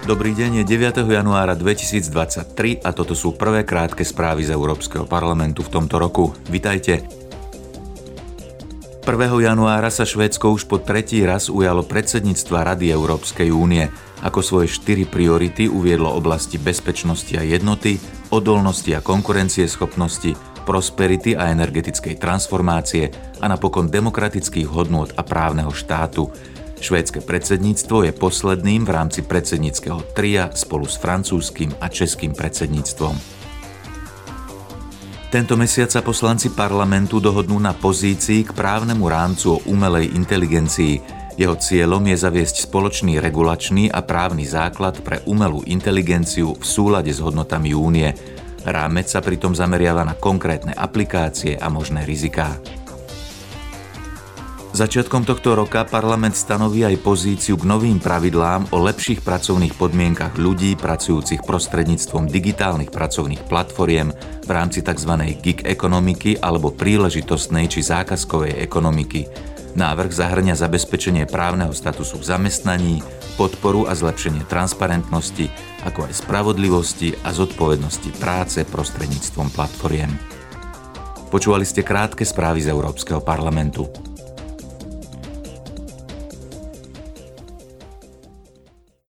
Dobrý deň, je 9. januára 2023 a toto sú prvé krátke správy z Európskeho parlamentu v tomto roku. Vitajte. 1. januára sa Švédsko už po tretí raz ujalo predsedníctva Rady Európskej únie. Ako svoje štyri priority uviedlo oblasti bezpečnosti a jednoty, odolnosti a konkurencieschopnosti, prosperity a energetickej transformácie a napokon demokratických hodnôt a právneho štátu. Švédske predsedníctvo je posledným v rámci predsedníckého tria spolu s francúzským a českým predsedníctvom. Tento mesiac sa poslanci parlamentu dohodnú na pozícii k právnemu rámcu o umelej inteligencii. Jeho cieľom je zaviesť spoločný regulačný a právny základ pre umelú inteligenciu v súlade s hodnotami únie. Rámec sa pritom zameriava na konkrétne aplikácie a možné riziká. Začiatkom tohto roka parlament stanoví aj pozíciu k novým pravidlám o lepších pracovných podmienkach ľudí pracujúcich prostredníctvom digitálnych pracovných platformiem v rámci tzv. gig ekonomiky alebo príležitostnej či zákazkovej ekonomiky. Návrh zahrňa zabezpečenie právneho statusu v zamestnaní, podporu a zlepšenie transparentnosti, ako aj spravodlivosti a zodpovednosti práce prostredníctvom platformiem. Počúvali ste krátke správy z Európskeho parlamentu.